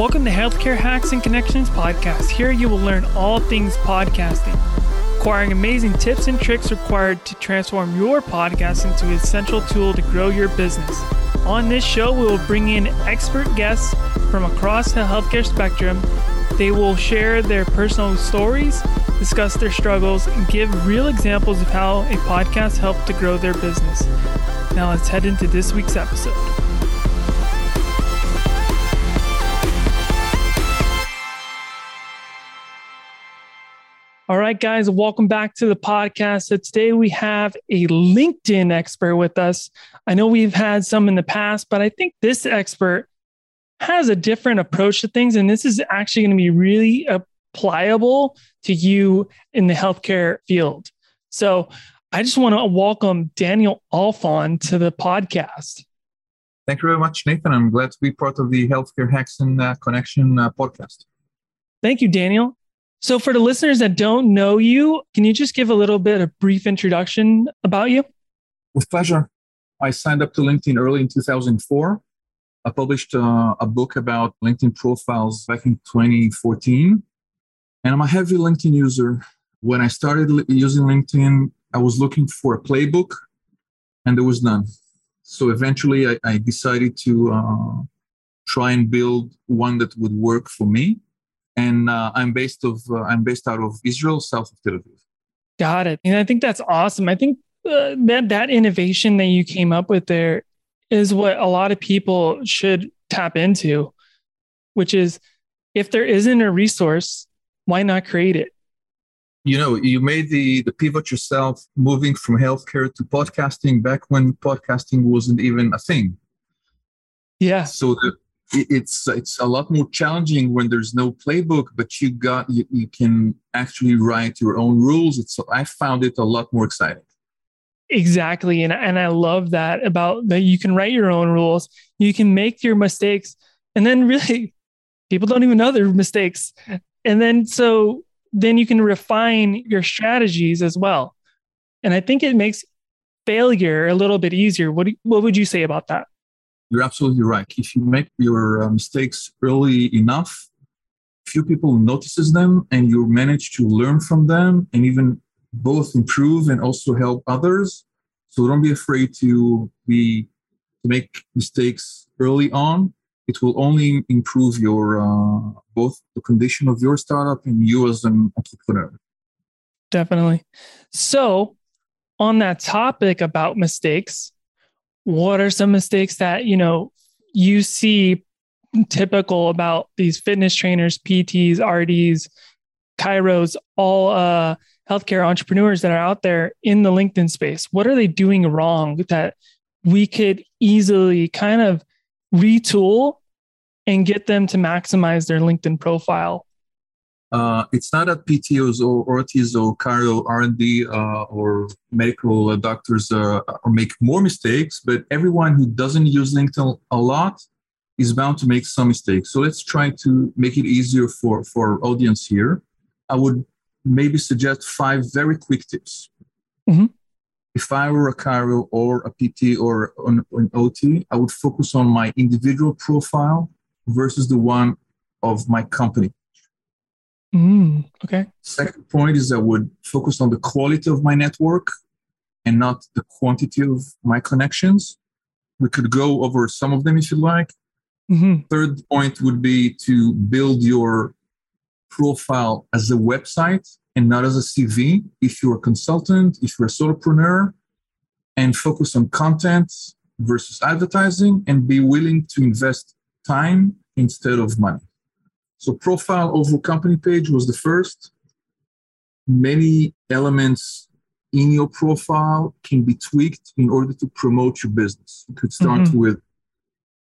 Welcome to Healthcare Hacks and Connections podcast. Here you will learn all things podcasting, acquiring amazing tips and tricks required to transform your podcast into an essential tool to grow your business. On this show, we will bring in expert guests from across the healthcare spectrum. They will share their personal stories, discuss their struggles, and give real examples of how a podcast helped to grow their business. Now let's head into this week's episode. All right, guys, welcome back to the podcast. So today we have a LinkedIn expert with us. I know we've had some in the past, but I think this expert has a different approach to things. And this is actually going to be really applicable to you in the healthcare field. So I just want to welcome Daniel Alfon to the podcast. Thank you very much, Nathan. I'm glad to be part of the Healthcare Hacks and uh, Connection uh, podcast. Thank you, Daniel. So, for the listeners that don't know you, can you just give a little bit of brief introduction about you? With pleasure. I signed up to LinkedIn early in 2004. I published uh, a book about LinkedIn profiles back in 2014. And I'm a heavy LinkedIn user. When I started using LinkedIn, I was looking for a playbook and there was none. So eventually I, I decided to uh, try and build one that would work for me and uh, I'm based of uh, I'm based out of Israel, south of Tel Aviv. Got it. And I think that's awesome. I think uh, that that innovation that you came up with there is what a lot of people should tap into, which is if there isn't a resource, why not create it? You know, you made the the pivot yourself, moving from healthcare to podcasting back when podcasting wasn't even a thing. Yeah. So the it's it's a lot more challenging when there's no playbook but you got you, you can actually write your own rules. It's i found it a lot more exciting. Exactly and, and i love that about that you can write your own rules you can make your mistakes and then really people don't even know their mistakes and then so then you can refine your strategies as well and i think it makes failure a little bit easier. What, do, what would you say about that you're absolutely right. If you make your uh, mistakes early enough, few people notices them and you manage to learn from them and even both improve and also help others. So don't be afraid to be to make mistakes early on. It will only improve your uh, both the condition of your startup and you as an entrepreneur. Definitely. So, on that topic about mistakes, what are some mistakes that you know you see typical about these fitness trainers pts rds chiros all uh, healthcare entrepreneurs that are out there in the linkedin space? What are they doing wrong that we could easily kind of retool and get them to maximize their linkedin profile uh, it's not that PTOs or OTs or chiro R&D uh, or medical doctors uh, make more mistakes, but everyone who doesn't use LinkedIn a lot is bound to make some mistakes. So let's try to make it easier for, for our audience here. I would maybe suggest five very quick tips. Mm-hmm. If I were a chiro or a PT or an, an OT, I would focus on my individual profile versus the one of my company Mm, okay. Second point is I would focus on the quality of my network and not the quantity of my connections. We could go over some of them if you like. Mm-hmm. Third point would be to build your profile as a website and not as a CV. If you're a consultant, if you're a solopreneur, and focus on content versus advertising and be willing to invest time instead of money. So profile over company page was the first. Many elements in your profile can be tweaked in order to promote your business. You could start mm-hmm. with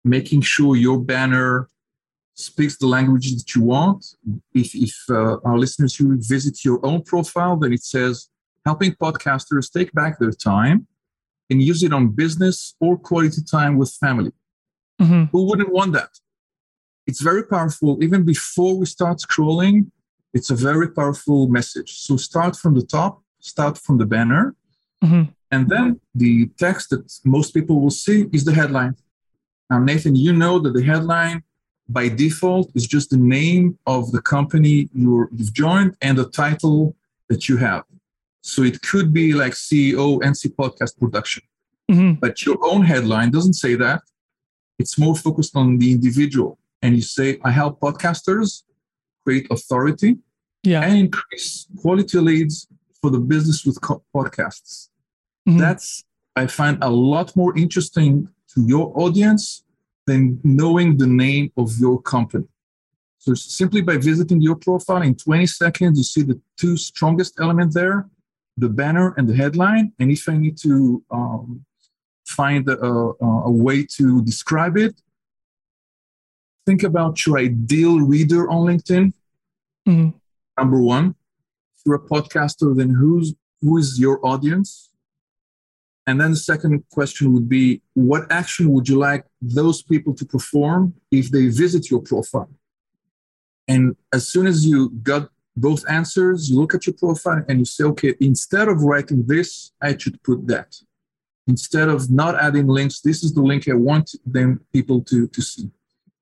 making sure your banner speaks the language that you want. If, if uh, our listeners who visit your own profile, then it says helping podcasters take back their time and use it on business or quality time with family. Mm-hmm. Who wouldn't want that? It's very powerful. Even before we start scrolling, it's a very powerful message. So start from the top, start from the banner, mm-hmm. and then the text that most people will see is the headline. Now, Nathan, you know that the headline by default is just the name of the company you have joined and the title that you have. So it could be like CEO NC Podcast Production. Mm-hmm. But your own headline doesn't say that. It's more focused on the individual. And you say, I help podcasters create authority yeah. and increase quality leads for the business with co- podcasts. Mm-hmm. That's, I find, a lot more interesting to your audience than knowing the name of your company. So simply by visiting your profile in 20 seconds, you see the two strongest elements there, the banner and the headline. And if I need to um, find a, a, a, way to describe it, think about your ideal reader on LinkedIn. Mm-hmm. Number one, if you're a podcaster, then who's who is your audience? And then the second question would be what action would you like those people to perform if they visit your profile? And as soon as you got both answers, you look at your profile and you say, okay, instead of writing this, I should put that. Instead of not adding links, this is the link I want them people to, to see.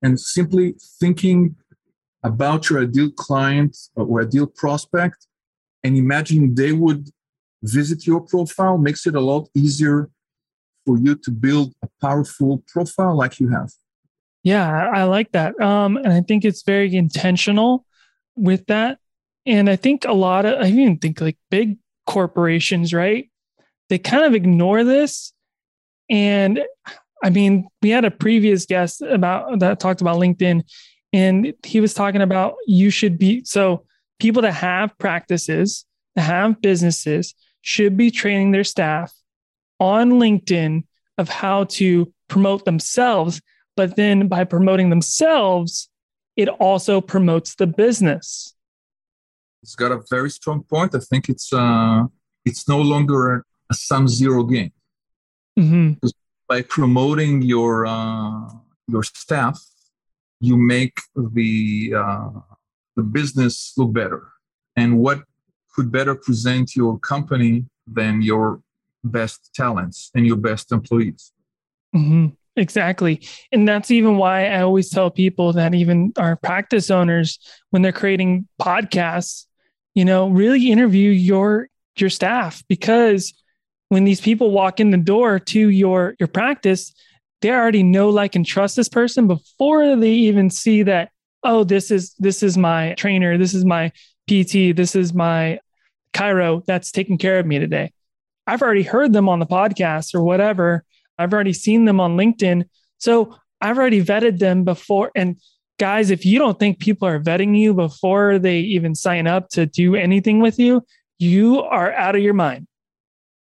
And simply thinking about your ideal client or ideal prospect and imagining they would visit your profile makes it a lot easier for you to build a powerful profile like you have. Yeah, I like that. Um, and I think it's very intentional with that. And I think a lot of, I even think like big corporations, right? They kind of ignore this. And I mean, we had a previous guest about that talked about LinkedIn, and he was talking about you should be so people that have practices, that have businesses, should be training their staff on LinkedIn of how to promote themselves. But then by promoting themselves, it also promotes the business. It's got a very strong point. I think it's uh, it's no longer a sum zero game. Mm-hmm. By promoting your uh, your staff, you make the uh, the business look better. And what could better present your company than your best talents and your best employees. Mm-hmm. Exactly. And that's even why I always tell people that even our practice owners, when they're creating podcasts, you know, really interview your your staff because when these people walk in the door to your your practice, they already know, like, and trust this person before they even see that, oh, this is this is my trainer, this is my PT, this is my chiro that's taking care of me today. I've already heard them on the podcast or whatever. I've already seen them on LinkedIn. So I've already vetted them before. And guys, if you don't think people are vetting you before they even sign up to do anything with you, you are out of your mind.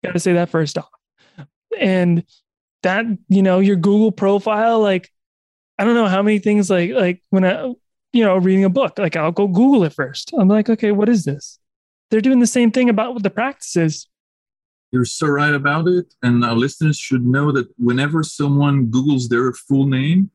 Got to say that first off. And that, you know, your Google profile, like, I don't know how many things like, like when I, you know, reading a book, like I'll go Google it first. I'm like, okay, what is this? they're doing the same thing about what the practices. You're so right about it. And our listeners should know that whenever someone Googles their full name,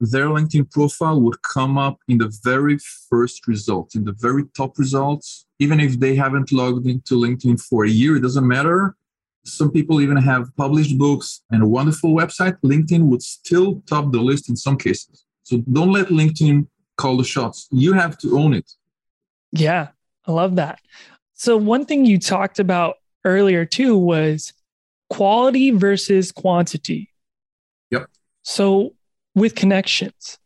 their LinkedIn profile would come up in the very first result, in the very top results. Even if they haven't logged into LinkedIn for a year, it doesn't matter. Some people even have published books and a wonderful website. LinkedIn would still top the list in some cases. So don't let LinkedIn call the shots. You have to own it. Yeah. I love that. So, one thing you talked about earlier too was quality versus quantity. Yep. So, with connections,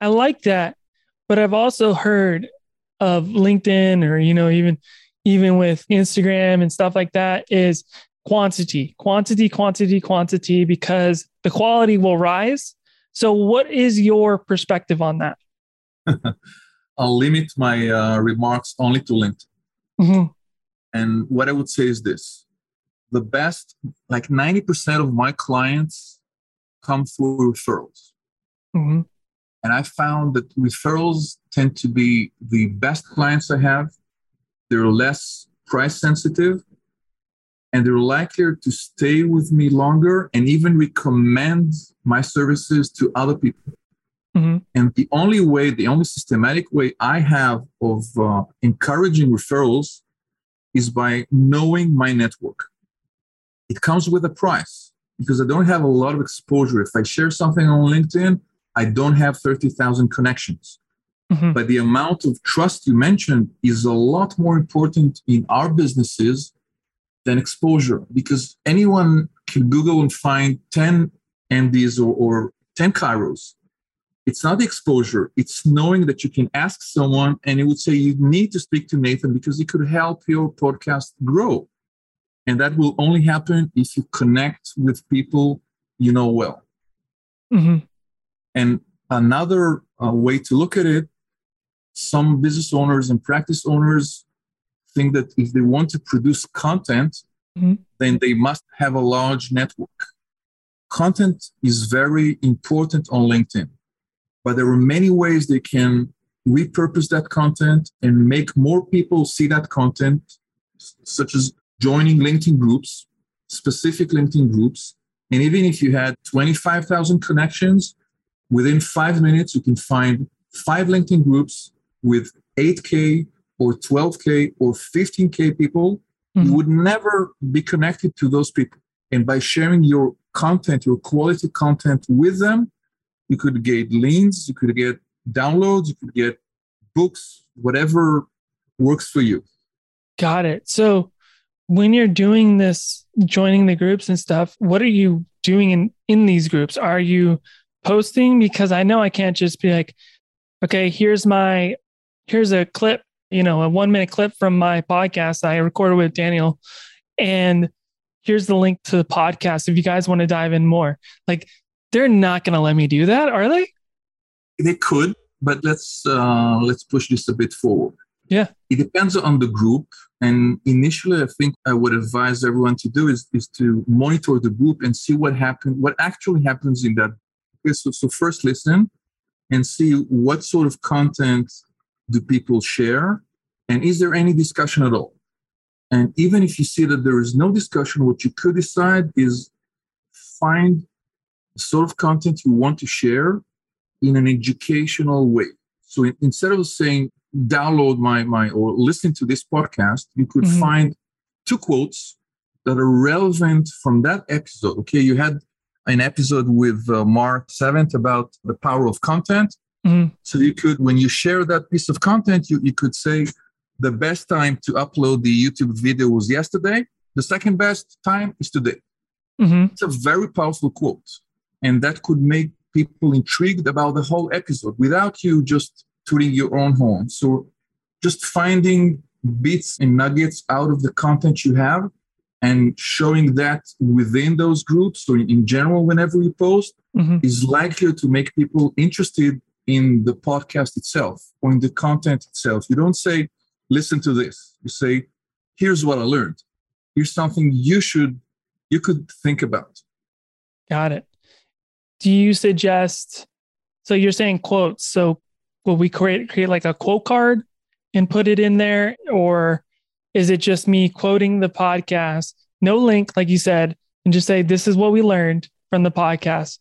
I like that, but I've also heard of LinkedIn or, you know, even even with Instagram and stuff like that is quantity, quantity, quantity, quantity, because the quality will rise. So, what is your perspective on that? I'll limit my uh, remarks only to LinkedIn. Mm-hmm. And what I would say is this the best, like 90% of my clients come through referrals. Mm-hmm. And I found that referrals tend to be the best clients I have. They're less price sensitive and they're likelier to stay with me longer and even recommend my services to other people. Mm-hmm. And the only way, the only systematic way I have of uh, encouraging referrals is by knowing my network. It comes with a price because I don't have a lot of exposure. If I share something on LinkedIn, I don't have 30,000 connections. Mm-hmm. But the amount of trust you mentioned is a lot more important in our businesses than exposure because anyone can Google and find 10 MDs or, or 10 chiros. It's not the exposure, it's knowing that you can ask someone and it would say you need to speak to Nathan because he could help your podcast grow. And that will only happen if you connect with people you know well. Mm-hmm. And another uh, way to look at it, some business owners and practice owners think that if they want to produce content, mm-hmm. then they must have a large network. Content is very important on LinkedIn, but there are many ways they can repurpose that content and make more people see that content, such as joining LinkedIn groups, specific LinkedIn groups. And even if you had 25,000 connections, within five minutes, you can find five LinkedIn groups with 8K or 12K or 15K people, mm-hmm. you would never be connected to those people. And by sharing your content, your quality content with them, you could get links, you could get downloads, you could get books, whatever works for you. Got it. So when you're doing this, joining the groups and stuff, what are you doing in, in these groups? Are you posting? Because I know I can't just be like, okay, here's my, here's a clip you know, a one minute clip from my podcast I recorded with Daniel. And here's the link to the podcast if you guys want to dive in more. Like, they're not going to let me do that, are they? They could, but let's uh, let's push this a bit forward. Yeah, it depends on the group. And initially, I think I would advise everyone to do is is to monitor the group and see what happened, what actually happens in that. Okay, so, so first listen and see what sort of content do people share? And is there any discussion at all? And even if you see that there is no discussion, what you could decide is find the sort of content you want to share in an educational way. So instead of saying download my my or listen to this podcast, you could mm-hmm. find two quotes that are relevant from that episode. Okay, you had an episode with uh, Mark Seventh about the power of content. Mm-hmm. So you could, when you share that piece of content, you, you could say the best time to upload the YouTube video was yesterday. The second best time is today. Mm-hmm. It's a very powerful quote. And that could make people intrigued about the whole episode without you just tooting your own horn. So just finding bits and nuggets out of the content you have and showing that within those groups so in general whenever you post mm-hmm. is likely to make people interested in the podcast itself or in the content itself. You don't say, listen to this. You say, here's what I learned. Here's something you should, you could think about. Got it. Do you suggest, so you're saying quotes. So will we create, create like a quote card and put it in there? Or is it just me quoting the podcast? No link, like you said, and just say, this is what we learned from the podcast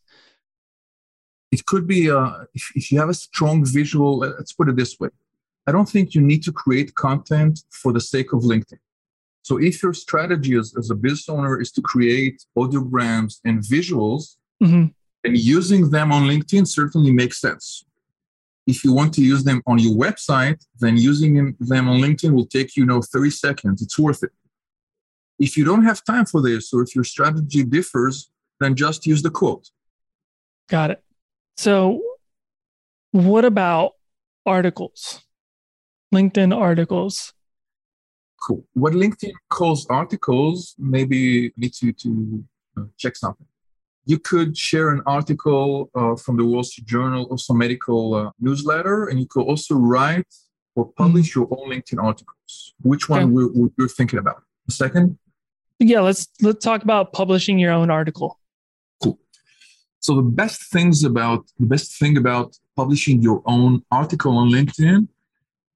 it could be uh, if, if you have a strong visual let's put it this way. I don't think you need to create content for the sake of linkedin. So if your strategy as, as a business owner is to create audiograms and visuals mm-hmm. and using them on linkedin certainly makes sense. If you want to use them on your website then using them on linkedin will take you, you know 30 seconds. It's worth it. If you don't have time for this or if your strategy differs then just use the quote. Got it so, what about articles? LinkedIn articles. Cool. What LinkedIn calls articles, maybe need to, to uh, check something. You could share an article uh, from the Wall Street Journal or some medical uh, newsletter, and you could also write or publish mm-hmm. your own LinkedIn articles. Which one okay. we, we're thinking about? The second? Yeah, let's let's talk about publishing your own article. So the best things about the best thing about publishing your own article on LinkedIn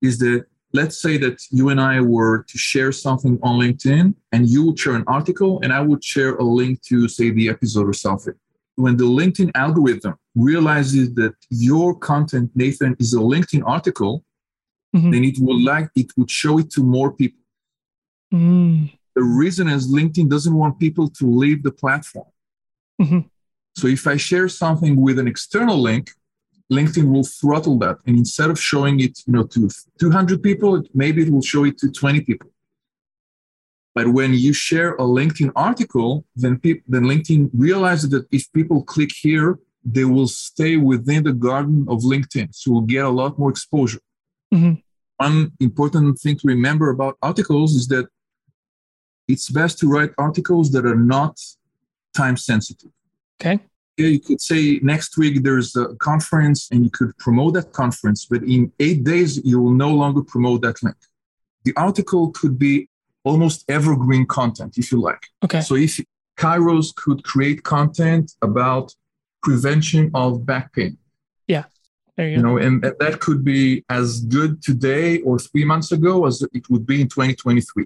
is that let's say that you and I were to share something on LinkedIn and you would share an article and I would share a link to say the episode or something. When the LinkedIn algorithm realizes that your content, Nathan, is a LinkedIn article, mm-hmm. then it would like it would show it to more people. Mm. The reason is LinkedIn doesn't want people to leave the platform. Mm-hmm. So if I share something with an external link, LinkedIn will throttle that. And instead of showing it, you know, to 200 people, maybe it will show it to 20 people. But when you share a LinkedIn article, then, pe- then LinkedIn realizes that if people click here, they will stay within the garden of LinkedIn. So we'll get a lot more exposure. Mm-hmm. One important thing to remember about articles is that it's best to write articles that are not time sensitive. Okay. Yeah, you could say next week there's a conference and you could promote that conference, but in eight days you will no longer promote that link. The article could be almost evergreen content, if you like. Okay. So if chiros could create content about prevention of back pain. Yeah. There you, go. you know, and that could be as good today or three months ago as it would be in 2023.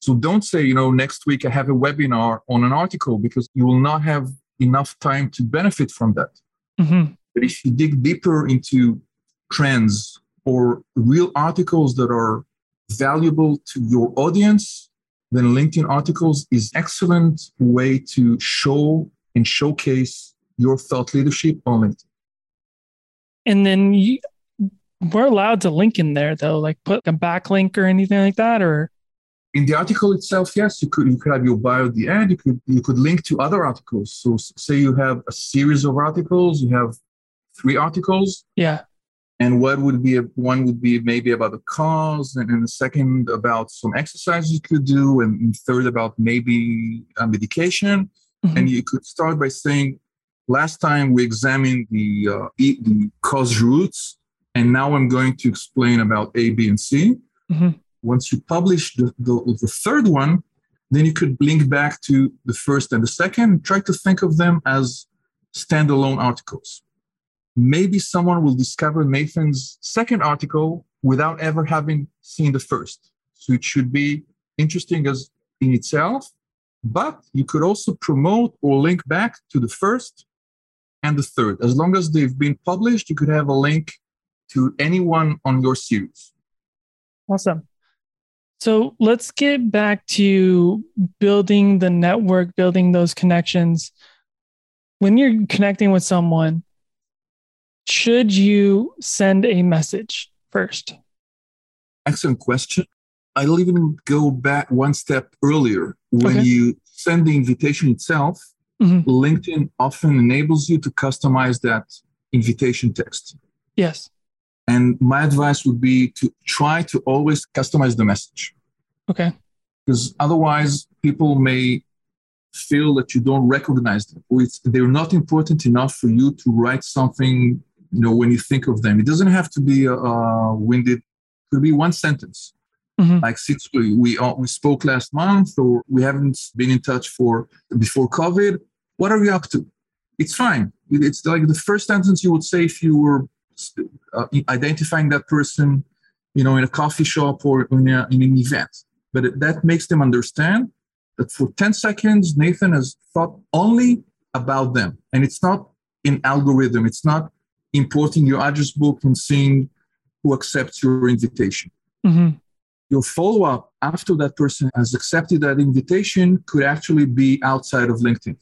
So don't say, you know, next week I have a webinar on an article because you will not have enough time to benefit from that. Mm-hmm. But if you dig deeper into trends or real articles that are valuable to your audience, then LinkedIn articles is excellent way to show and showcase your thought leadership on LinkedIn. And then you, we're allowed to link in there though, like put a backlink or anything like that, or in the article itself, yes, you could you could have your bio at the end. You could you could link to other articles. So say you have a series of articles, you have three articles. Yeah and what would be a, one would be maybe about the cause and then the second about some exercises you could do and third about maybe a medication mm-hmm. and you could start by saying last time we examined the uh, the cause roots and now i'm going to explain about a b and c mm-hmm. Once you publish the, the, the third one then you could link back to the first and the second try to think of them as standalone articles maybe someone will discover Nathan's second article without ever having seen the first. So it should be interesting as in itself, but you could also promote or link back to the first and the third. As long as they've been published, you could have a link to anyone on your series. Awesome. So let's get back to building the network, building those connections. When you're connecting with someone, should you send a message first? Excellent question. I'll even go back one step earlier. When okay. you send the invitation itself, mm-hmm. LinkedIn often enables you to customize that invitation text. Yes. And my advice would be to try to always customize the message. Okay. Because otherwise, people may feel that you don't recognize them, or they're not important enough for you to write something you know when you think of them it doesn't have to be a, a winded it could be one sentence mm-hmm. like since we we, uh, we spoke last month or we haven't been in touch for before covid what are you up to it's fine it's like the first sentence you would say if you were uh, identifying that person you know in a coffee shop or in, a, in an event but it, that makes them understand that for 10 seconds nathan has thought only about them and it's not an algorithm it's not importing your address book and seeing who accepts your invitation. Mm-hmm. Your follow up after that person has accepted that invitation could actually be outside of LinkedIn.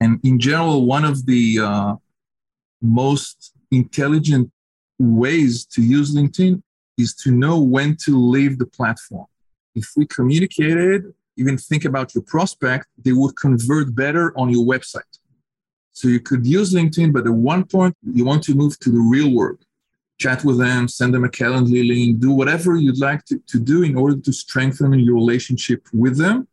And in general, one of the uh, most intelligent ways to use LinkedIn is to know when to leave the platform. If we communicated, even think about your prospect, they would convert better on your website. So you could use LinkedIn, but at one point you want to move to the real world. Chat with them, send them a Calendly link, do whatever you'd like to, to do in order to strengthen your relationship with them.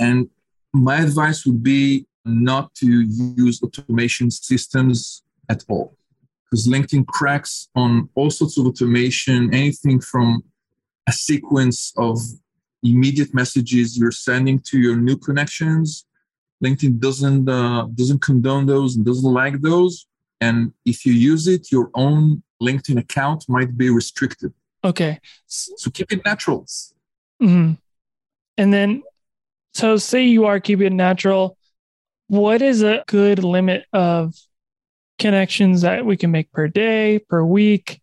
And my advice would be not to use automation systems at all. Because LinkedIn cracks on all sorts of automation, anything from a sequence of immediate messages you're sending to your new connections LinkedIn doesn't uh, doesn't condone those and doesn't like those. And if you use it, your own LinkedIn account might be restricted. Okay. So keep it natural. Mm-hmm. And then, so say you are keeping it natural. What is a good limit of connections that we can make per day, per week?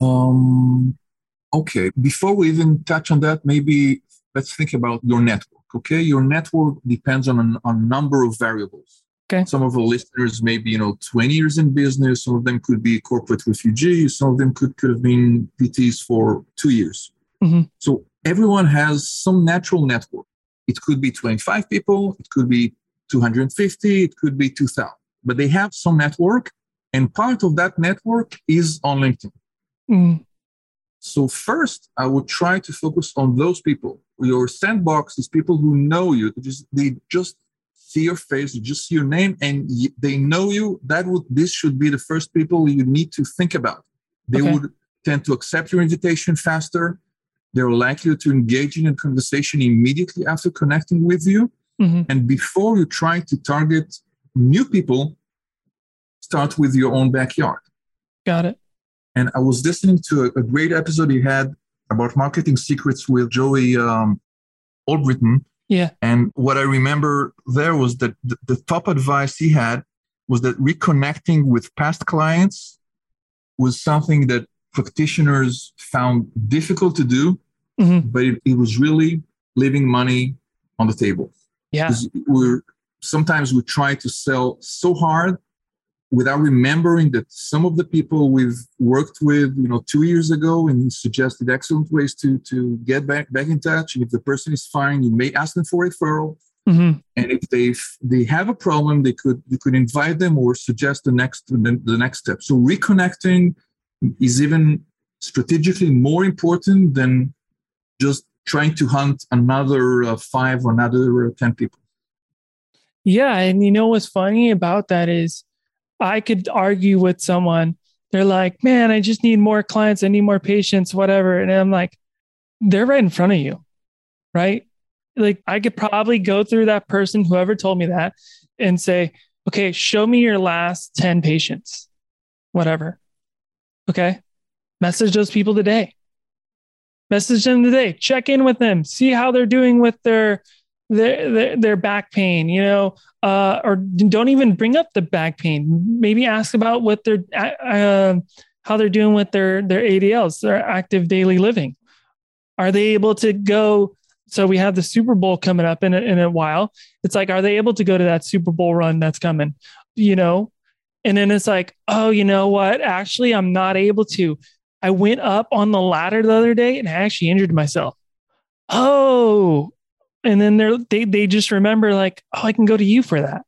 Um. Okay. Before we even touch on that, maybe let's think about your network okay your network depends on a, on number of variables Okay. Some of the listeners may be, you know, 20 years in business. Some of them could be corporate refugees. Some of them could, could have been PTs for two years. Mm-hmm. So everyone has some natural network. It could be 25 people. It could be 250. It could be 2000, but they have some network. And part of that network is on LinkedIn. Mm-hmm. So first, I would try to focus on those people. Your sandbox is people who know you. They just, they just see your face, you just see your name, and they know you. That would this should be the first people you need to think about. They okay. would tend to accept your invitation faster. They're likely to engage in a conversation immediately after connecting with you. Mm-hmm. And before you try to target new people, start with your own backyard. Got it. And I was listening to a, a great episode he had about marketing secrets with Joey um, Albritton. Yeah. And what I remember there was that the, the top advice he had was that reconnecting with past clients was something that practitioners found difficult to do, mm-hmm. but it, it, was really leaving money on the table. Yeah. Because we're sometimes we try to sell so hard without remembering that some of the people we've worked with, you know, two years ago and suggested excellent ways to to get back back in touch. And if the person is fine, you may ask them for referral. Mm-hmm. And if they they have a problem, they could you could invite them or suggest the next the, the next step. So reconnecting is even strategically more important than just trying to hunt another uh, five or another uh, 10 people. Yeah. And you know what's funny about that is I could argue with someone. They're like, man, I just need more clients. I need more patients, whatever. And I'm like, they're right in front of you. Right. Like I could probably go through that person, whoever told me that, and say, okay, show me your last 10 patients, whatever. Okay. Message those people today. Message them today. Check in with them. See how they're doing with their their their, their back pain. You know, uh, or don't even bring up the back pain. Maybe ask about what they're uh, how they're doing with their their ADLs, their active daily living. Are they able to go? So we have the Super Bowl coming up in a, in a while. It's like, are they able to go to that Super Bowl run that's coming? You know, and then it's like, oh, you know what? Actually, I'm not able to. I went up on the ladder the other day and I actually injured myself. Oh, and then they're, they they just remember like, oh, I can go to you for that.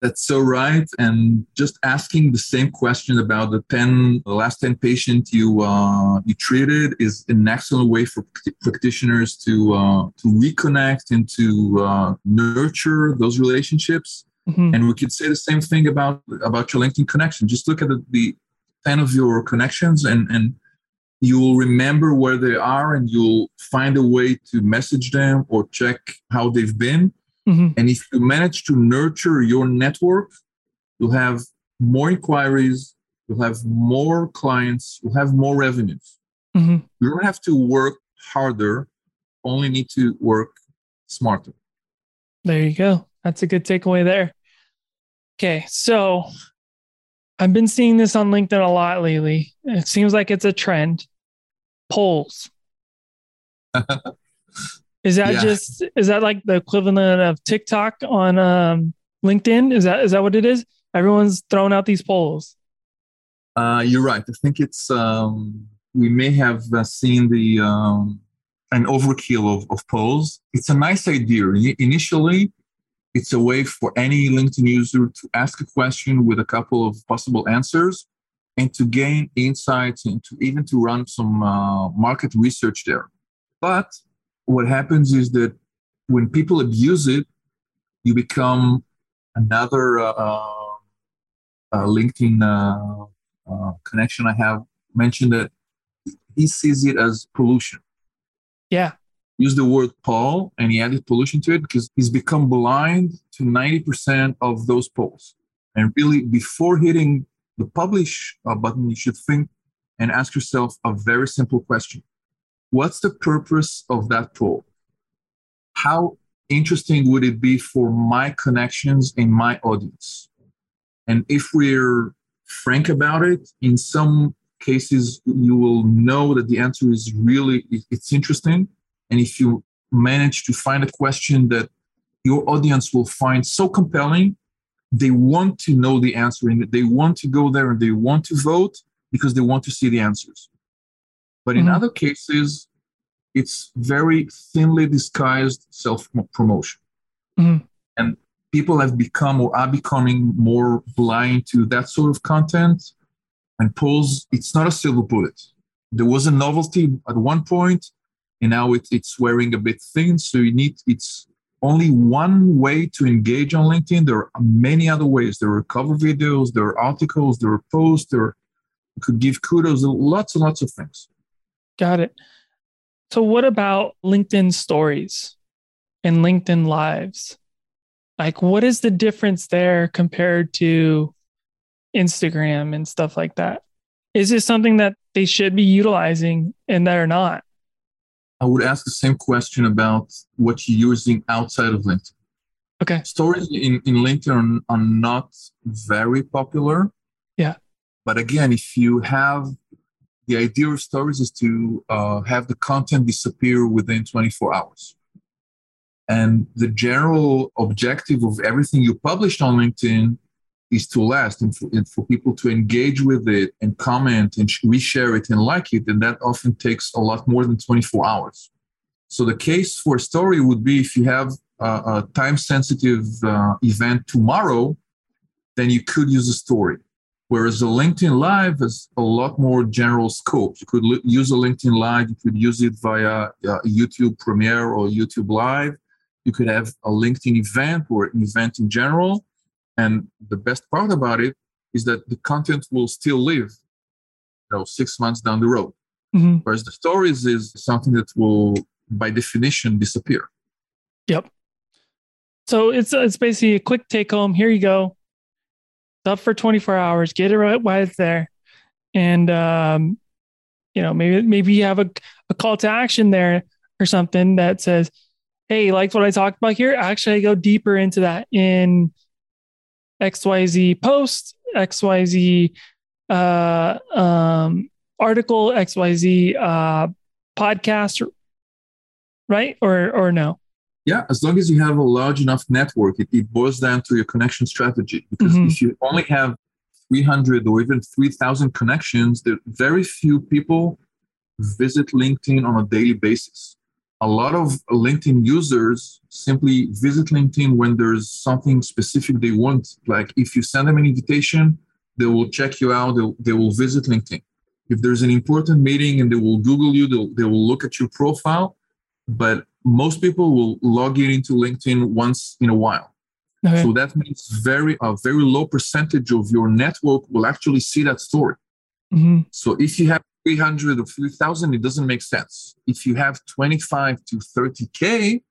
That's so right. And just asking the same question about the 10, the last 10 patients you uh, you treated is an excellent way for practitioners to uh, to reconnect and to uh, nurture those relationships Mm-hmm. And we could say the same thing about about your LinkedIn connection. Just look at the, the 10 of your connections and and you'll remember where they are and you'll find a way to message them or check how they've been. Mm-hmm. And if you manage to nurture your network, you'll have more inquiries, you'll have more clients, you'll have more revenues. Mm-hmm. You don't have to work harder, only need to work smarter. There you go. That's a good takeaway there. Okay, so I've been seeing this on LinkedIn a lot lately. It seems like it's a trend. Polls. is that yeah. just is that like the equivalent of TikTok on um, LinkedIn? Is that is that what it is? Everyone's throwing out these polls. Uh, you're right. I think it's um, we may have uh, seen the um, an overkill of, of polls. It's a nice idea. Initially, it's a way for any LinkedIn user to ask a question with a couple of possible answers and to gain insights and to even to run some uh, market research there. But what happens is that when people abuse it, you become another uh, uh, uh LinkedIn uh, uh, connection I have mentioned that he sees it as pollution. Yeah used the word poll and he added pollution to it because he's become blind to 90% of those polls. And really, before hitting the publish uh, button, you should think and ask yourself a very simple question What's the purpose of that poll? How interesting would it be for my connections and my audience? And if we're frank about it, in some cases, you will know that the answer is really it's interesting and if you manage to find a question that your audience will find so compelling. They want to know the answer and they want to go there and they want to vote because they want to see the answers. But in mm-hmm. other cases, it's very thinly disguised self promotion. Mm-hmm. And people have become or are becoming more blind to that sort of content. And polls, it's not a silver bullet. There was a novelty at one point, and now it, it's wearing a bit thin. So you need, it's only one way to engage on LinkedIn. There are many other ways. There are cover videos, there are articles, there are posts, there you could give kudos, lots and lots of things. Got it. So, what about LinkedIn stories and LinkedIn lives? Like, what is the difference there compared to Instagram and stuff like that? Is it something that they should be utilizing and they're not? I would ask the same question about what you're using outside of LinkedIn. Okay. Stories in, in LinkedIn are, are not very popular. Yeah. But again, if you have the idea of stories is to uh, have the content disappear within 24 hours. And the general objective of everything you published on LinkedIn is to last and for, and for, people to engage with it and comment and reshare it and like it. And that often takes a lot more than 24 hours. So the case for a story would be if you have a, a time sensitive uh, event tomorrow, then you could use a story. Whereas a LinkedIn Live has a lot more general scope. You could l- use a LinkedIn Live, you could use it via uh, YouTube Premiere or YouTube Live. You could have a LinkedIn event or an event in general. And the best part about it is that the content will still live, you know, six months down the road. Mm-hmm. Whereas the stories is something that will, by definition, disappear. Yep. So it's it's basically a quick take home. Here you go up for 24 hours, get it right while it's there. And, um, you know, maybe, maybe you have a, a call to action there or something that says, Hey, like what I talked about here, actually I go deeper into that in XYZ post, XYZ, uh, um, article, XYZ, uh, podcast, right? Or, or no? Yeah, as long as you have a large enough network, it, it boils down to your connection strategy. Because mm-hmm. if you only have 300 or even 3,000 connections, there very few people visit LinkedIn on a daily basis. A lot of LinkedIn users simply visit LinkedIn when there's something specific they want. Like if you send them an invitation, they will check you out, they, they will visit LinkedIn. If there's an important meeting and they will Google you, they will look at your profile. But most people will log in into LinkedIn once in a while. Okay. So that means very a very low percentage of your network will actually see that story. Mm-hmm. So if you have 300 or 3,000, it doesn't make sense. If you have 25 to 30K,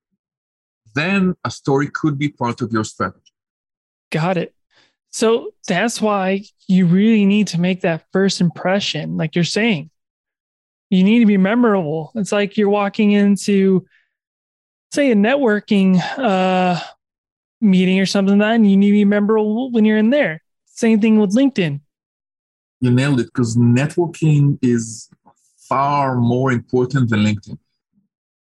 then a story could be part of your strategy. Got it. So that's why you really need to make that first impression, like you're saying. You need to be memorable. It's like you're walking into say a networking uh, meeting or something like that, and you need to be memorable when you're in there. Same thing with LinkedIn. You nailed it because networking is far more important than LinkedIn.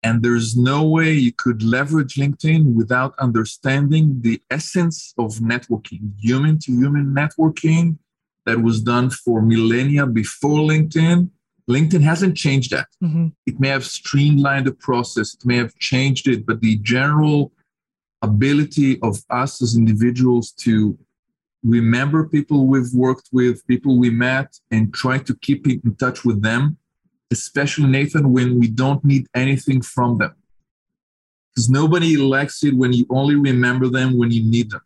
And there's no way you could leverage LinkedIn without understanding the essence of networking, human to human networking that was done for millennia before LinkedIn LinkedIn hasn't changed that. Mm-hmm. It may have streamlined the process, it may have changed it, but the general ability of us as individuals to remember people we've worked with, people we met, and try to keep in touch with them, especially Nathan, when we don't need anything from them. Because nobody likes it when you only remember them when you need them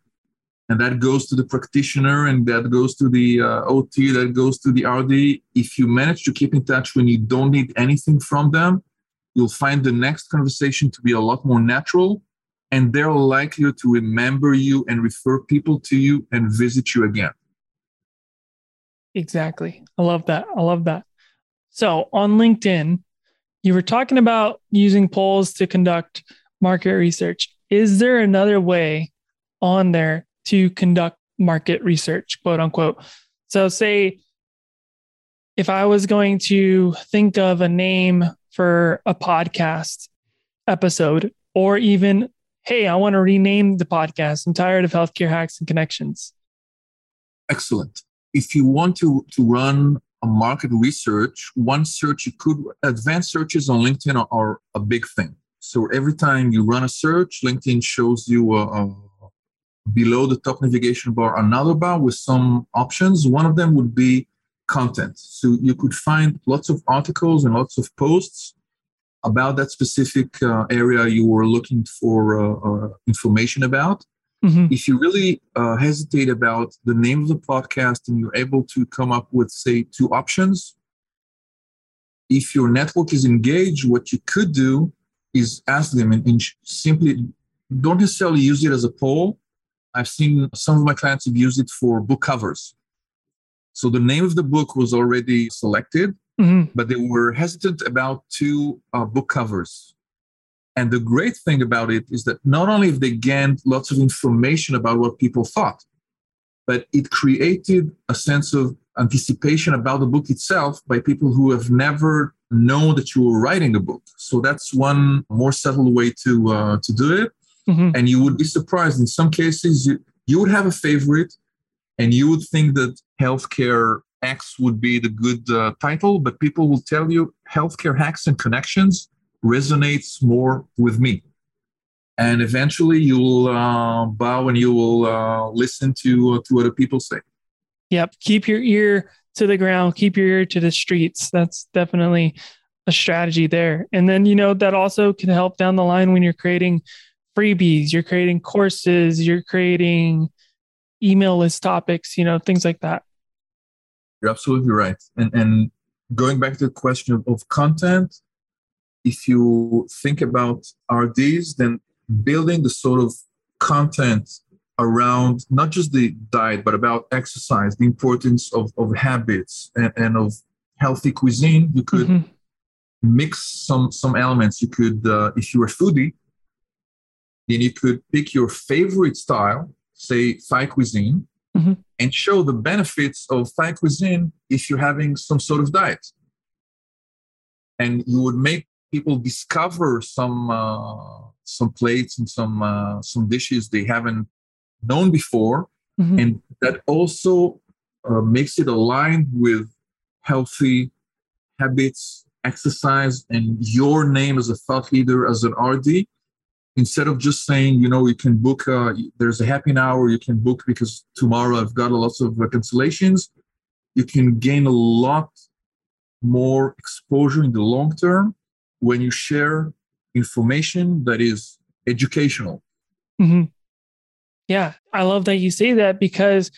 and that goes to the practitioner and that goes to the uh, ot that goes to the rd if you manage to keep in touch when you don't need anything from them you'll find the next conversation to be a lot more natural and they're likelier to remember you and refer people to you and visit you again. Exactly. I love that. I love that. So on linkedin you were talking about using polls to conduct market research. Is there another way on there to conduct market research, quote unquote. So, say if I was going to think of a name for a podcast episode or even hey, I want to rename the podcast. I'm tired of healthcare hacks and connections. Excellent. If you want to, to run a market research, one search you could, advanced searches on LinkedIn are, are a big thing. So every time you run a search, LinkedIn shows you a, a below the top navigation bar another bar with some options. One of them would be content. So you could find lots of articles and lots of posts about that specific uh, area you were looking for uh, uh, information about. Mm-hmm. If you really uh, hesitate about the name of the podcast and you're able to come up with, say, two options, if your network is engaged, what you could do is ask them and, and simply don't necessarily use it as a poll. I've seen some of my clients have used it for book covers. So the name of the book was already selected, mm-hmm. but they were hesitant about two uh, book covers. And the great thing about it is that not only have they gained lots of information about what people thought, but it created a sense of anticipation about the book itself by people who have never known that you were writing a book. So that's one more subtle way to uh, to do it. Mm-hmm. And you would be surprised. In some cases, you, you would have a favorite, and you would think that healthcare X would be the good uh, title, but people will tell you healthcare hacks and connections resonates more with me. And eventually you'll uh, bow and you will uh, listen to, uh, to what other people say. Yep. Keep your ear to the ground, keep your ear to the streets. That's definitely a strategy there. And then, you know, that also can help down the line when you're creating freebies, you're creating courses, you're creating email list topics, you know, things like that. You're absolutely right. And and going back to the question of, of content, if you think about RDs, then building the sort of content around not just the diet, but about exercise, the importance of, of habits and, and of healthy cuisine, you could mm-hmm. mix some some elements. You could, uh, if you're a foodie, then you could pick your favorite style, say Thai cuisine, mm-hmm. And show the benefits of Thai cuisine if you're having some sort of diet. And you would make people discover some uh, some plates and some uh, some dishes they haven't known before, mm-hmm. and that also uh, makes it aligned with healthy habits, exercise, and your name as a thought leader as an RD instead of just saying, you know, you can book, uh, there's a happy hour, you can book because tomorrow I've got a lot of cancellations, you can gain a lot more exposure in the long term when you share information that is educational. Mm-hmm. Yeah, I love that you say that because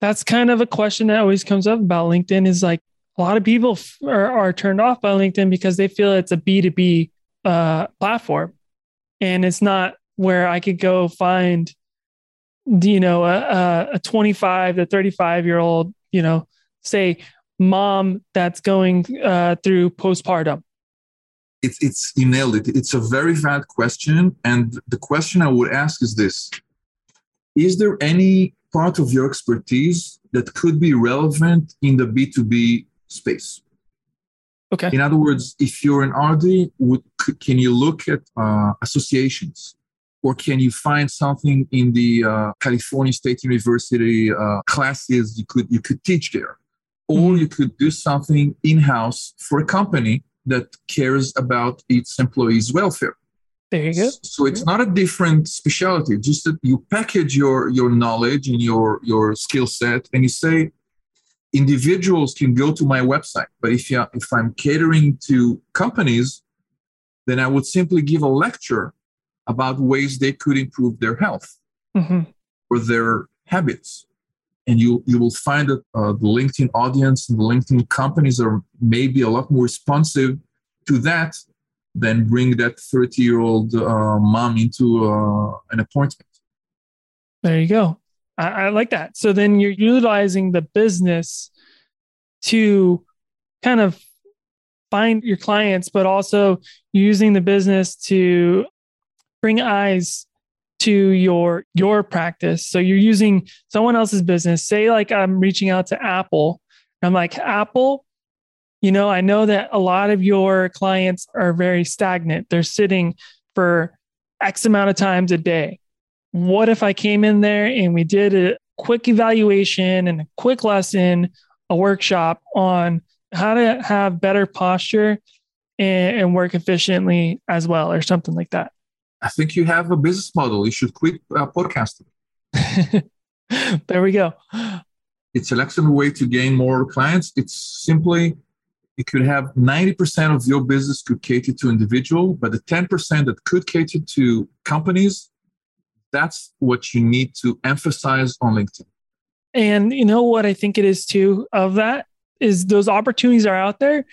that's kind of a question that always comes up about LinkedIn is like a lot of people are, are turned off by LinkedIn because they feel it's a B2B uh, platform and it's not where I could go find, you know, a, a 25 to 35 year old, you know, say mom that's going uh, through postpartum. It's, it's, you nailed it. It's a very valid question. And the question I would ask is this Is there any part of your expertise that could be relevant in the B2B space? Okay. In other words, if you're an RD, would, can you look at uh, associations? Or can you find something in the uh, California State University uh, classes you could you could teach there, or mm-hmm. you could do something in house for a company that cares about its employees' welfare. There you go. So it's not a different specialty. Just that you package your your knowledge and your your skill set, and you say, individuals can go to my website. But if, you, if I'm catering to companies, then I would simply give a lecture about ways they could improve their health mm-hmm. or their habits. And you, you will find that uh, the LinkedIn audience and the LinkedIn companies are maybe a lot more responsive to that than bring that 30 year old uh, mom into uh, an appointment. There you go. I, I like that. So then you're utilizing the business to kind of find your clients, but also using the business to bring eyes to your your practice. So you're using someone else's business. Say like I'm reaching out to Apple. I'm like, Apple, you know, I know that a lot of your clients are very stagnant. They're sitting for X amount of times a day. What if I came in there and we did a quick evaluation and a quick lesson, a workshop on how to have better posture and, and work efficiently as well, or something like that? I think you have a business model. You should quit uh, podcasting. there we go. It's an excellent way to gain more clients. It's simply you could have 90% of your business could cater to individual, but the 10% that could cater to companies, that's what you need to emphasize on LinkedIn. And you know what I think it is too of that is those opportunities are out there,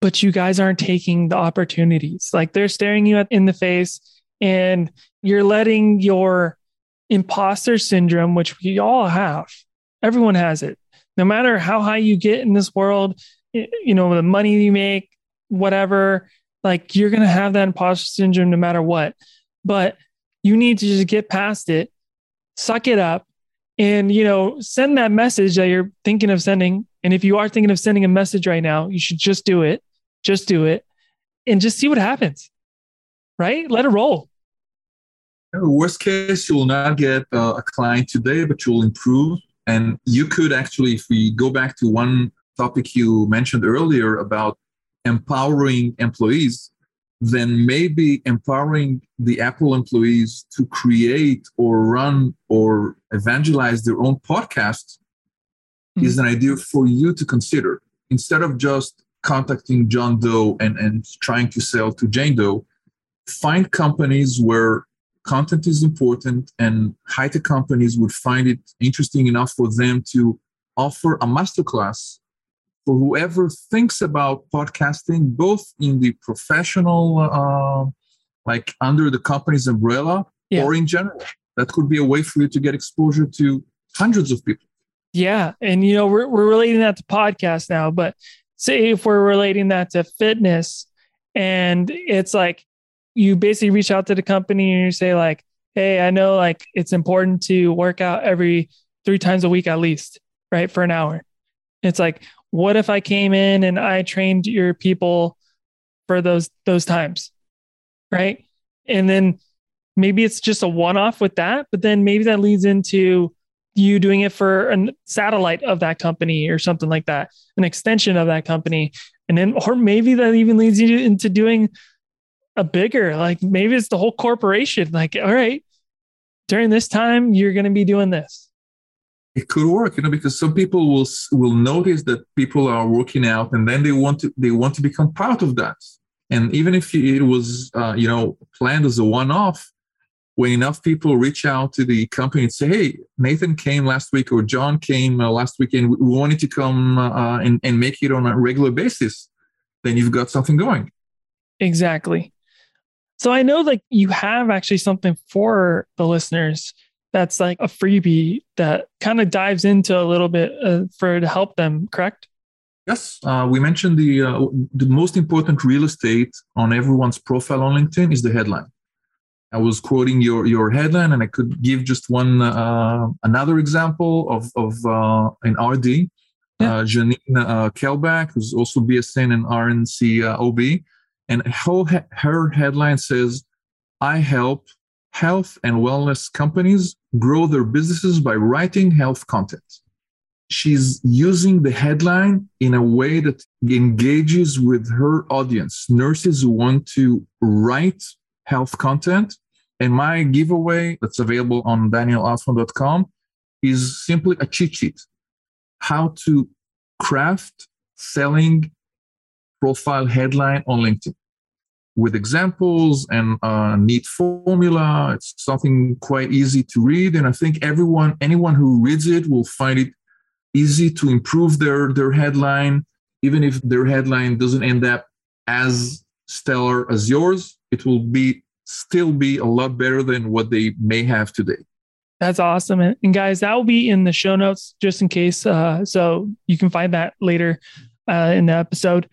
but you guys aren't taking the opportunities. Like they're staring you in the face and you're letting your imposter syndrome, which we all have, everyone has it. No matter how high you get in this world, you know, the money you make, whatever, like you're going to have that imposter syndrome no matter what. But you need to just get past it, suck it up, and, you know, send that message that you're thinking of sending. And if you are thinking of sending a message right now, you should just do it. Just do it and just see what happens, right? Let it roll. Worst case, you will not get uh, a client today, but you will improve. And you could actually, if we go back to one topic you mentioned earlier about empowering employees, then maybe empowering the Apple employees to create or run or evangelize their own podcast mm-hmm. is an idea for you to consider. Instead of just contacting John Doe and, and trying to sell to Jane Doe, find companies where content is important and high tech companies would find it interesting enough for them to offer a masterclass for whoever thinks about podcasting, both in the professional, uh, like under the company's umbrella, yeah. or in general. That could be a way for you to get exposure to hundreds of people. Yeah. And, you know, we're, we're relating that to podcast now, but say if we're relating that to fitness and it's like you basically reach out to the company and you say, like, hey, I know like it's important to work out every three times a week at least, right? For an hour. It's like, what if I came in and I trained your people for those those times? Right? And then maybe it's just a one-off with that, but then maybe that leads into you doing it for a satellite of that company or something like that, an extension of that company. And then or maybe that even leads you into doing a bigger, like maybe it's the whole corporation. Like, all right, during this time, you're going to be doing this it could work you know because some people will will notice that people are working out and then they want to they want to become part of that. And even if it was uh, you know planned as a one-off when enough people reach out to the company and say hey nathan came last week or john came uh, last weekend we wanted to come uh, and, and make it on a regular basis then you've got something going. Exactly. So i know like you have actually something for the listeners that's like a freebie that kind of dives into a little bit uh, for to help them correct? Yes. Uh, we mentioned the uh, the most important real estate on everyone's profile on linkedin is the headline. I was quoting your your headline and i could give just one uh, another example of of uh, an rd yeah. Uh, janine uh, kelbach who's also bsn and rnc ob and her, her headline says i help health and wellness companies grow their businesses by writing health content. She's using the headline in a way that engages with her audience, nurses want to write health content. And my giveaway that's available on danielalfon.com is simply a cheat sheet how to craft selling profile headline on LinkedIn with examples and a neat formula. It's something quite easy to read, and I think everyone, anyone who reads it, will find it easy to improve their their headline, even if their headline doesn't end up as stellar as yours. It will be still be a lot better than what they may have today. That's awesome. And guys, that will be in the show notes just in case. Uh, so you can find that later uh, in the episode.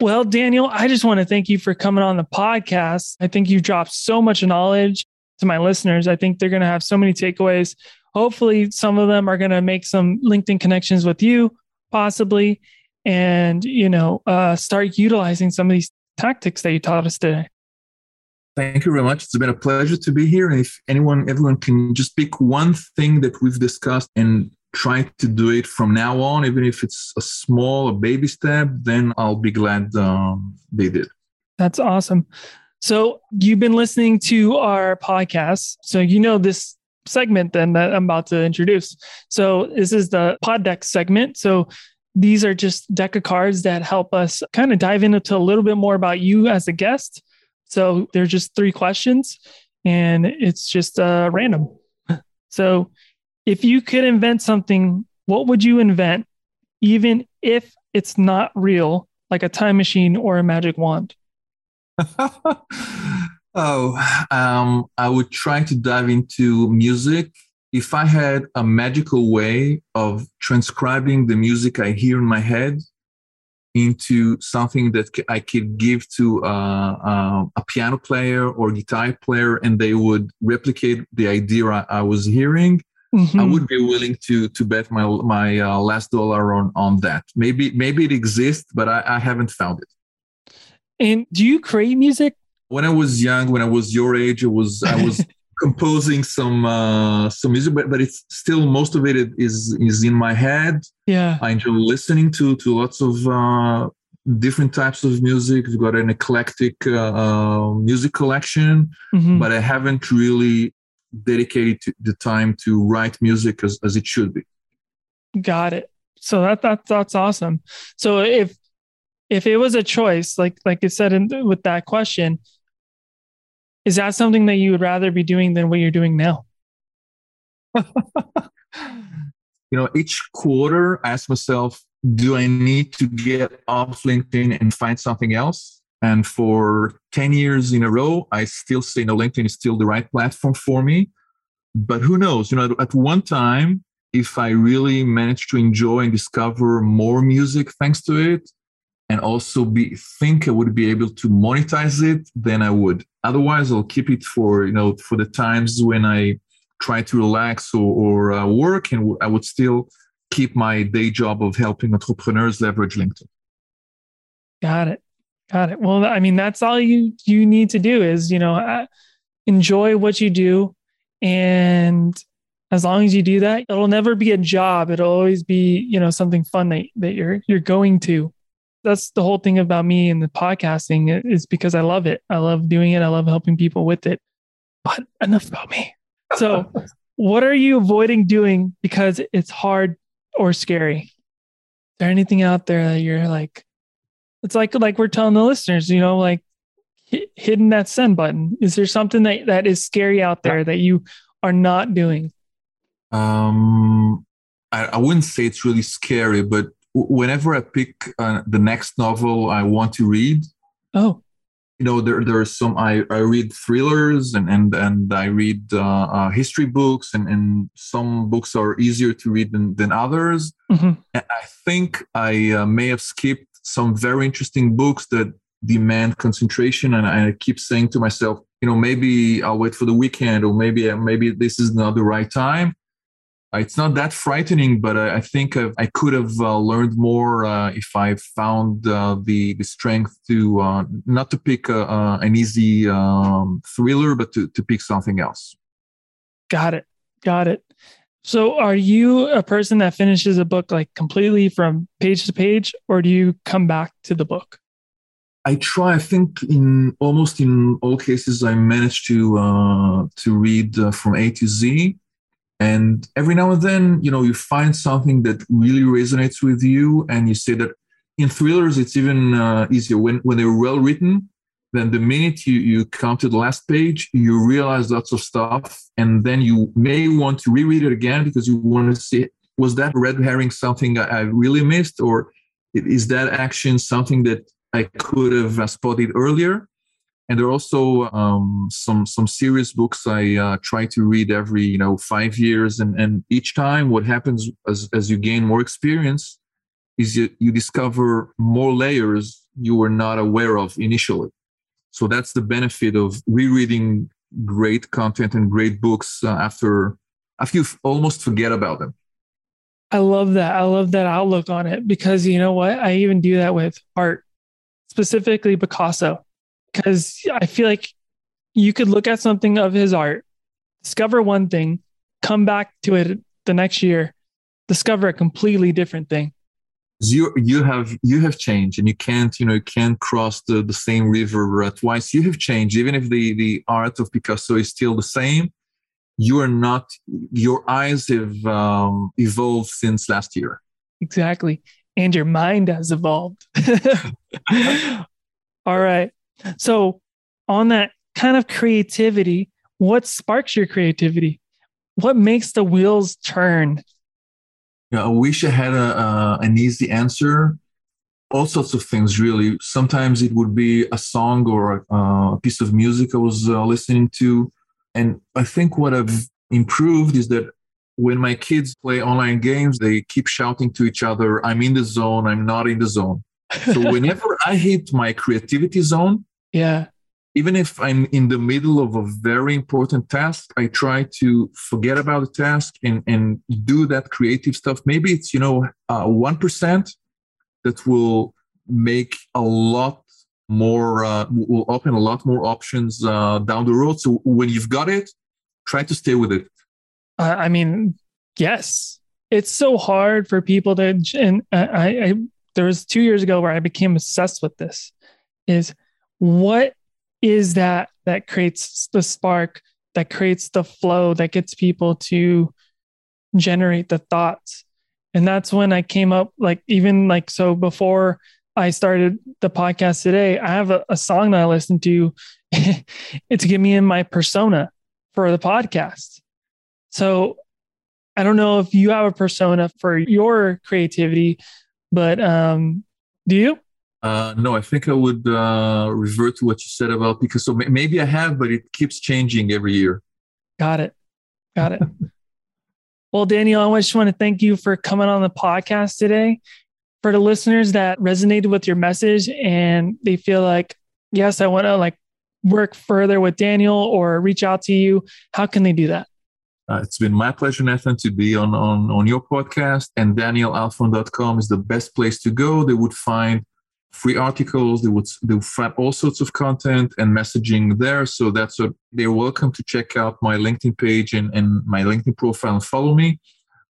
Well, Daniel, I just want to thank you for coming on the podcast. I think you dropped so much knowledge to my listeners. I think they're going to have so many takeaways. Hopefully, some of them are going to make some LinkedIn connections with you, possibly, and you know, uh, start utilizing some of these tactics that you taught us today. Thank you very much. It's been a pleasure to be here. And if anyone, everyone can just pick one thing that we've discussed and try to do it from now on, even if it's a small, a baby step, then I'll be glad um, they did. That's awesome. So you've been listening to our podcast. So you know this segment then that I'm about to introduce. So this is the pod deck segment. So these are just deck of cards that help us kind of dive into a little bit more about you as a guest. So they're just three questions and it's just uh, random. So if you could invent something, what would you invent, even if it's not real, like a time machine or a magic wand? oh, um, I would try to dive into music. If I had a magical way of transcribing the music I hear in my head into something that I could give to uh, uh, a piano player or guitar player, and they would replicate the idea I, I was hearing, mm-hmm. I would be willing to to bet my my uh, last dollar on on that. Maybe maybe it exists, but I, I haven't found it. And do you create music? When I was young, when I was your age, it was I was composing some uh, some music, but but it's still most of it is is in my head. Yeah, I enjoy listening to to lots of uh, different types of music. We've got an eclectic uh, uh music collection, mm-hmm. but I haven't really dedicated to the time to write music as, as it should be. Got it. So that that that's awesome. So if if it was a choice, like like you said in, with that question, is that something that you would rather be doing than what you're doing now? you know, each quarter, I ask myself, do I need to get off LinkedIn and find something else? And for 10 years in a row, I still say no, LinkedIn is still the right platform for me. But who knows? You know, at one time, if I really manage to enjoy and discover more music thanks to it, and also be think I would be able to monetize it, then I would. Otherwise, I'll keep it for you know for the times when I try to relax or, or uh, work, and I would still keep my day job of helping entrepreneurs leverage LinkedIn. Got it, got it. Well, I mean, that's all you you need to do is you know uh, enjoy what you do, and as long as you do that, it'll never be a job. It'll always be you know something fun that that you're you're going to that's the whole thing about me and the podcasting is because I love it. I love doing it. I love helping people with it. But enough about me. So, what are you avoiding doing because it's hard or scary? Is there anything out there that you're like, it's like like we're telling the listeners, you know, like hitting that send button. Is there something that that is scary out there that you are not doing? Um, I, I wouldn't say it's really scary, but whenever I pick uh, the next novel I want to read, oh, you know, there there are some I, I read thrillers and and and I read uh, uh, history books and and some books are easier to read than than others. Mm-hmm. I think I uh, may have skipped some very interesting books that demand concentration, and I keep saying to myself, you know, maybe I'll wait for the weekend, or maybe maybe this is not the right time it's not that frightening, but I, think i could have uh, learned more uh, if I found uh, the the strength to uh, not to pick a, an easy um, thriller, but to to pick something else. Got it. Got it. So, are you a person that finishes a book like completely from page to page, or do you come back to the book? I try. I think in almost in all cases, I manage to uh, to read uh, from A to Z and every now and then, you know, you find something that really resonates with you, and you say that in thrillers, it's even uh, easier when when they're well written. Then the minute you you come to the last page, you realize lots of stuff, and then you may want to reread it again because you want to see was that red herring something I really missed, or is that action something that I could have uh, spotted earlier? and there are also um, some some serious books I uh, try to read every you know five years, and and each time what happens as as you gain more experience is you, you discover more layers you were not aware of initially. So that's the benefit of rereading great content and great books uh, after after you almost forget about them. I love that. I love that outlook on it because you know what? I even do that with art, specifically Picasso because I feel like you could look at something of his art, discover one thing, come back to it the next year, discover a completely different thing. You you have you have changed, and you can't you know you can't cross the, the same river uh, twice. You have changed, even if the the art of Picasso is still the same. You are not. Your eyes have um, evolved since last year. Exactly, and your mind has evolved. All right. So, on that kind of creativity, what sparks your creativity? What makes the wheels turn? Yeah, I wish I had a, uh, an easy answer. All sorts of things, really. Sometimes it would be a song or a, a piece of music I was uh, listening to. And I think what I've improved is that when my kids play online games, they keep shouting to each other, I'm in the zone, I'm not in the zone. So whenever I hit my creativity zone, yeah, even if I'm in the middle of a very important task, I try to forget about the task and, and do that creative stuff. Maybe it's, you know, uh, 1% that will make a lot more, uh, will open a lot more options uh, down the road. So when you've got it, try to stay with it. I mean, yes, it's so hard for people to, and I, I, there was two years ago where I became obsessed with this is what is that that creates the spark that creates the flow that gets people to generate the thoughts. And that's when i came up like even like so before i started the podcast today i have a, a song that i listen to. It's get me in my persona for the podcast. So i don't know if you have a persona for your creativity but um do you uh, no, I think I would uh, revert to what you said about Picasso. Maybe I have, but it keeps changing every year. Got it. Got it. well, Daniel, I just want to thank you for coming on the podcast today. For the listeners that resonated with your message and they feel like, yes, I want to like work further with Daniel or reach out to you, how can they do that? Uh, it's been my pleasure, Nathan, to be on, on, on your podcast. And DanielAlfon.com is the best place to go. They would find free articles. They would they would find all sorts of content and messaging there. So that's what they're welcome to check out my LinkedIn page and, and my LinkedIn profile and follow me.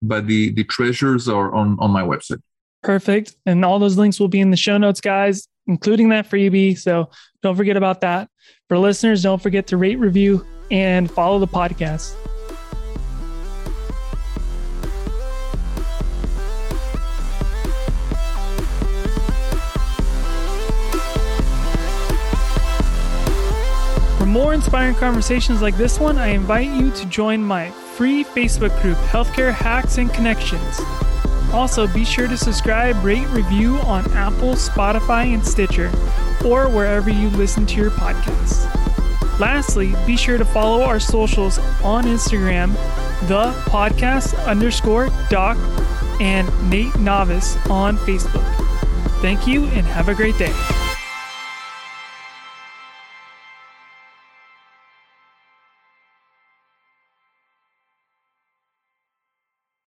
But the the treasures are on on my website. Perfect. And all those links will be in the show notes, guys, including that freebie. So don't forget about that. For listeners, don't forget to rate, review, and follow the podcast. More inspiring conversations like this one, I invite you to join my free Facebook group, Healthcare Hacks and Connections. Also, be sure to subscribe, rate, review on Apple, Spotify, and Stitcher, or wherever you listen to your podcasts. Lastly, be sure to follow our socials on Instagram, the podcast underscore doc, and Nate Novice on Facebook. Thank you and have a great day.